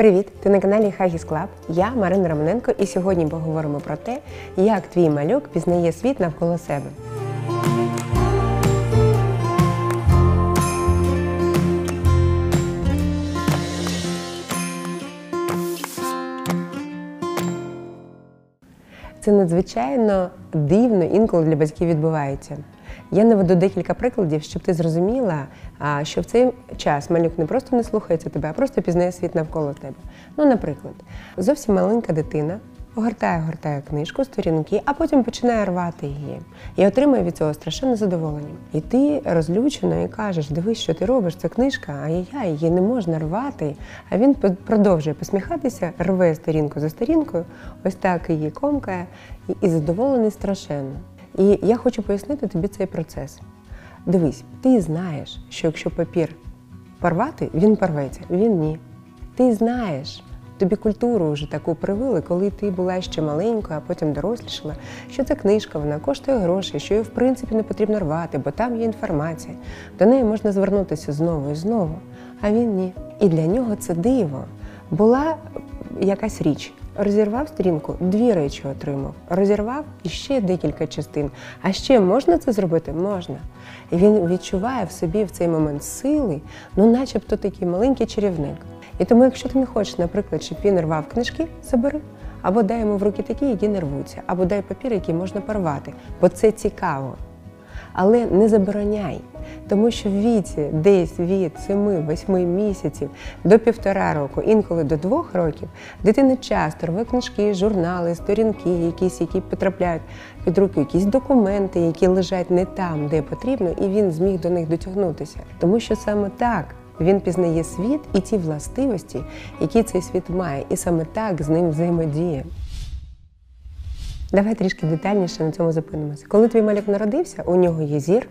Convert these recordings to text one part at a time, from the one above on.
Привіт! Ти на каналі Hagis Club. Я Марина Романенко, і сьогодні поговоримо про те, як твій малюк пізнає світ навколо себе. Це надзвичайно дивно інколи для батьків відбувається. Я наведу декілька прикладів, щоб ти зрозуміла, що в цей час малюк не просто не слухається тебе, а просто пізнає світ навколо тебе. Ну, наприклад, зовсім маленька дитина гортає, гортає книжку, сторінки, а потім починає рвати її і отримує від цього страшенне задоволення. І ти розлючена і кажеш: дивись, що ти робиш, це книжка, ай-яй, її не можна рвати. А він продовжує посміхатися, рве сторінку за сторінкою, ось так її комкає, і задоволений страшенно. І я хочу пояснити тобі цей процес. Дивись, ти знаєш, що якщо папір порвати, він порветься, він ні. Ти знаєш, тобі культуру вже таку привили, коли ти була ще маленькою, а потім дорослішала, що ця книжка вона коштує гроші, що її в принципі не потрібно рвати, бо там є інформація. До неї можна звернутися знову і знову, а він ні. І для нього це диво. Була якась річ. Розірвав сторінку, дві речі отримав. Розірвав і ще декілька частин. А ще можна це зробити? Можна. І він відчуває в собі в цей момент сили, ну начебто такий маленький чарівник. І тому, якщо ти не хочеш, наприклад, щоб він рвав книжки, забери. Або дай йому в руки такі, які не рвуться, або дай папір, який можна порвати, бо це цікаво. Але не забороняй, тому що в віці десь від 7-8 місяців до півтора року, інколи до двох років, дитина часто рве книжки, журнали, сторінки, якісь, які потрапляють під руки, якісь документи, які лежать не там, де потрібно, і він зміг до них дотягнутися. Тому що саме так він пізнає світ і ті властивості, які цей світ має, і саме так з ним взаємодіє. Давай трішки детальніше на цьому зупинимося. Коли твій малюк народився, у нього є зір,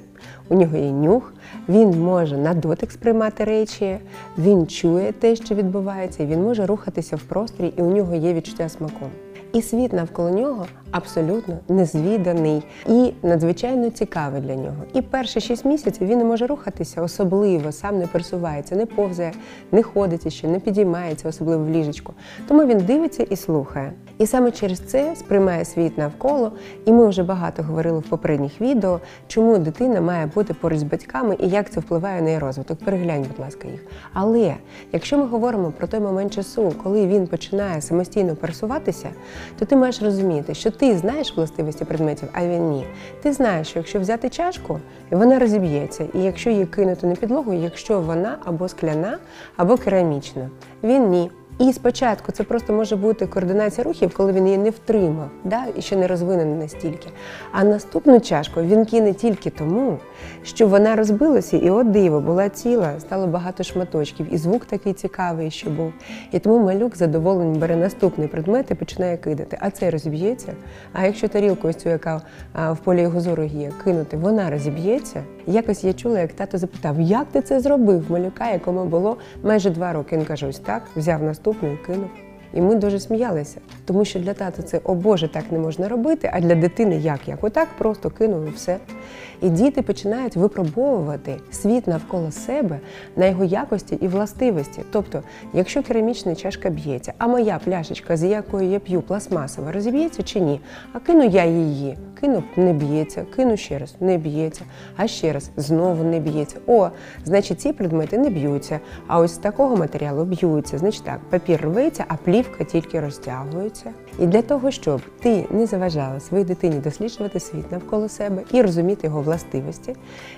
у нього є нюх, він може на дотик сприймати речі, він чує те, що відбувається, він може рухатися в просторі, і у нього є відчуття смаку. І світ навколо нього абсолютно незвіданий і надзвичайно цікавий для нього. І перші шість місяців він не може рухатися, особливо сам не пересувається, не повзає, не ходить ще, не підіймається, особливо в ліжечку. Тому він дивиться і слухає. І саме через це сприймає світ навколо. І ми вже багато говорили в попередніх відео, чому дитина має бути поруч з батьками і як це впливає на її розвиток. Переглянь, будь ласка, їх. Але якщо ми говоримо про той момент часу, коли він починає самостійно пересуватися, то ти маєш розуміти, що ти знаєш властивості предметів, а він ні. Ти знаєш, що якщо взяти чашку, вона розіб'ється, і якщо її кинути на підлогу, якщо вона або скляна, або керамічна, він ні. І спочатку це просто може бути координація рухів, коли він її не втримав, да, і ще не розвинений настільки. А наступну чашку він кине тільки тому, що вона розбилася, і от диво, була ціла, стало багато шматочків, і звук такий цікавий, що був. І тому малюк задоволений бере наступний предмет і починає кидати. А цей розіб'ється. А якщо тарілку ось цю, яка в полі його зору є, кинути, вона розіб'ється. Якось я чула, як тато запитав, як ти це зробив малюка, якому було майже два роки. Він каже, ось так, взяв наступну і кинув. І ми дуже сміялися, тому що для тата це о Боже, так не можна робити, а для дитини як як? Отак просто кинув і все. І діти починають випробовувати світ навколо себе на його якості і властивості. Тобто, якщо керамічна чашка б'ється, а моя пляшечка, з якої я п'ю, пластмасова, розіб'ється чи ні? А кину я її, кину не б'ється, кину ще раз, не б'ється, а ще раз знову не б'ється. О, значить, ці предмети не б'ються. А ось з такого матеріалу б'ються. Значить так, папір рветься, а плівка тільки розтягується. І для того, щоб ти не заважала своїй дитині досліджувати світ навколо себе і розуміти його властивості,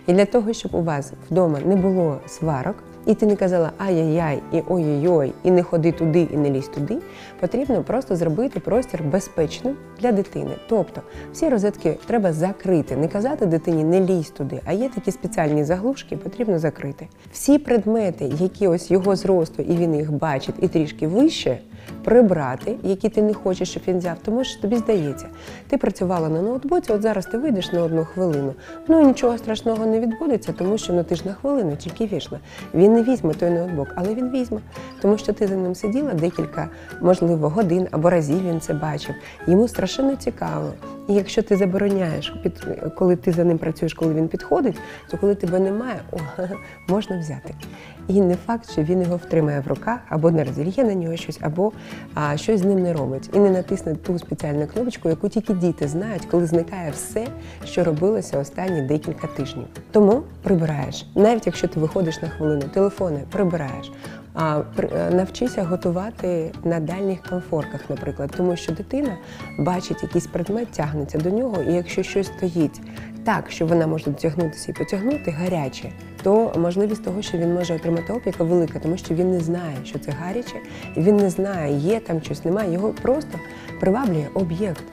і для того, щоб у вас вдома не було сварок, і ти не казала ай-яй-яй, і ой-ой-ой, і не ходи туди, і не лізь туди, потрібно просто зробити простір безпечним для дитини. Тобто всі розетки треба закрити, не казати дитині не лізь туди, а є такі спеціальні заглушки, потрібно закрити. Всі предмети, які ось його зросту, і він їх бачить, і трішки вище. Прибрати, які ти не хочеш, щоб він взяв, тому що тобі здається, ти працювала на ноутбуці, от зараз ти вийдеш на одну хвилину. Ну нічого страшного не відбудеться, тому що ну ти ж на хвилину тільки вийшла. Він не візьме той ноутбук, але він візьме, тому що ти за ним сиділа декілька, можливо, годин або разів він це бачив. Йому страшенно цікаво. І якщо ти забороняєш, під, коли ти за ним працюєш, коли він підходить, то коли тебе немає, о, можна взяти. І не факт, що він його втримає в руках, або не розір'є на нього щось, або а, щось з ним не робить. І не натисне ту спеціальну кнопочку, яку тільки діти знають, коли зникає все, що робилося останні декілька тижнів. Тому прибираєш, навіть якщо ти виходиш на хвилину, телефони прибираєш. А е, навчися готувати на дальніх комфорках, наприклад, тому що дитина бачить якийсь предмет, тягнеться до нього, і якщо щось стоїть так, що вона може дотягнутися і потягнути гаряче, то можливість того, що він може отримати опіка, велика, тому що він не знає, що це гаряче, він не знає, є там щось, немає. Його просто приваблює об'єкт.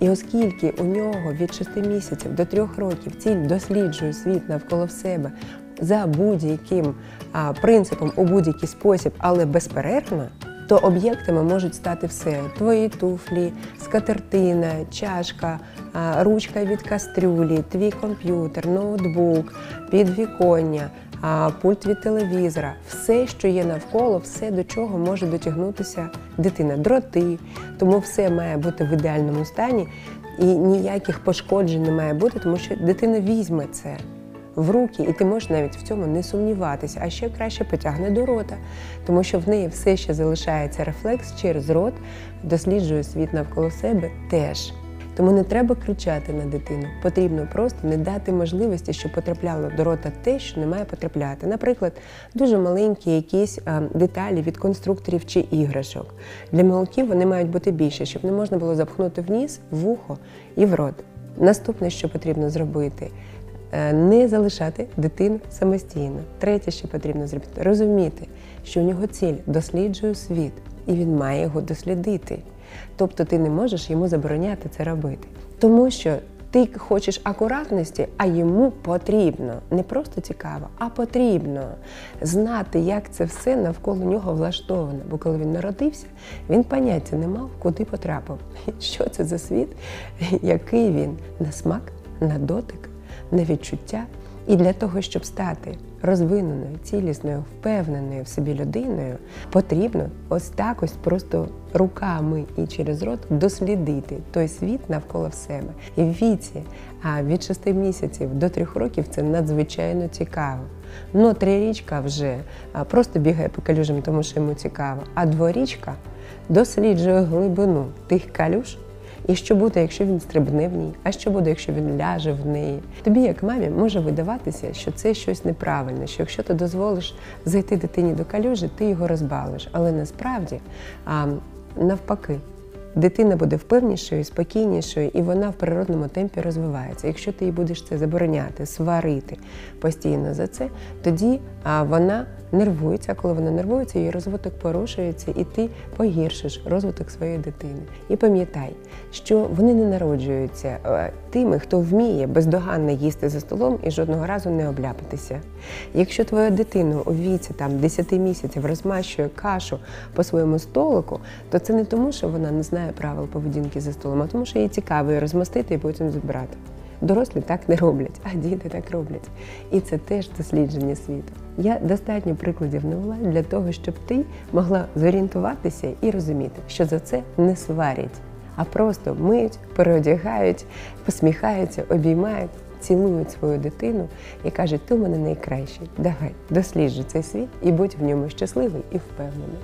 І оскільки у нього від 6 місяців до 3 років ціль досліджує світ навколо себе за будь-яким принципом у будь-який спосіб, але безперервно, то об'єктами можуть стати все: твої туфлі, скатертина, чашка, ручка від кастрюлі, твій комп'ютер, ноутбук, підвіконня, а, пульт від телевізора, все, що є навколо, все до чого може дотягнутися дитина, дроти. Тому все має бути в ідеальному стані і ніяких пошкоджень не має бути, тому що дитина візьме це в руки, і ти можеш навіть в цьому не сумніватися, а ще краще потягне до рота, тому що в неї все ще залишається рефлекс через рот, досліджує світ навколо себе теж. Тому не треба кричати на дитину. Потрібно просто не дати можливості, щоб потрапляло до рота те, що не має потрапляти. Наприклад, дуже маленькі якісь а, деталі від конструкторів чи іграшок. Для малюків вони мають бути більше, щоб не можна було запхнути в ніс, в вухо і в рот. Наступне, що потрібно зробити, е, не залишати дитину самостійно. Третє, що потрібно зробити, розуміти, що у нього ціль досліджує світ, і він має його дослідити. Тобто ти не можеш йому забороняти це робити. Тому що ти хочеш акуратності, а йому потрібно не просто цікаво, а потрібно знати, як це все навколо нього влаштовано. Бо коли він народився, він поняття не мав, куди потрапив. Що це за світ, який він на смак, на дотик, на відчуття. І для того, щоб стати розвиненою, цілісною, впевненою в собі людиною, потрібно ось так ось просто руками і через рот дослідити той світ навколо себе. І в віці а від 6 місяців до 3 років це надзвичайно цікаво. Ну, трирічка вже просто бігає по калюжам, тому що йому цікаво, а дворічка досліджує глибину тих калюж. І що буде, якщо він стрибне в ній? А що буде, якщо він ляже в неї? Тобі, як мамі, може видаватися, що це щось неправильне, що якщо ти дозволиш зайти дитині до калюжі, ти його розбалиш. Але насправді а, навпаки. Дитина буде впевнішою, спокійнішою, і вона в природному темпі розвивається. Якщо ти їй будеш це забороняти, сварити постійно за це, тоді вона нервується. Коли вона нервується, її розвиток порушується, і ти погіршиш розвиток своєї дитини. І пам'ятай, що вони не народжуються е, тими, хто вміє бездоганно їсти за столом і жодного разу не обляпатися. Якщо твоя дитина у віці там 10 місяців розмащує кашу по своєму столику, то це не тому, що вона не знає правил поведінки за столом, а тому, що їй цікаво її розмастити і потім забрати. Дорослі так не роблять, а діти так роблять. І це теж дослідження світу. Я достатньо прикладів навела для того, щоб ти могла зорієнтуватися і розуміти, що за це не сварять, а просто миють, переодягають, посміхаються, обіймають, цілують свою дитину і кажуть, ти у мене найкращий. Давай, досліджуй цей світ і будь в ньому щасливий і впевнений.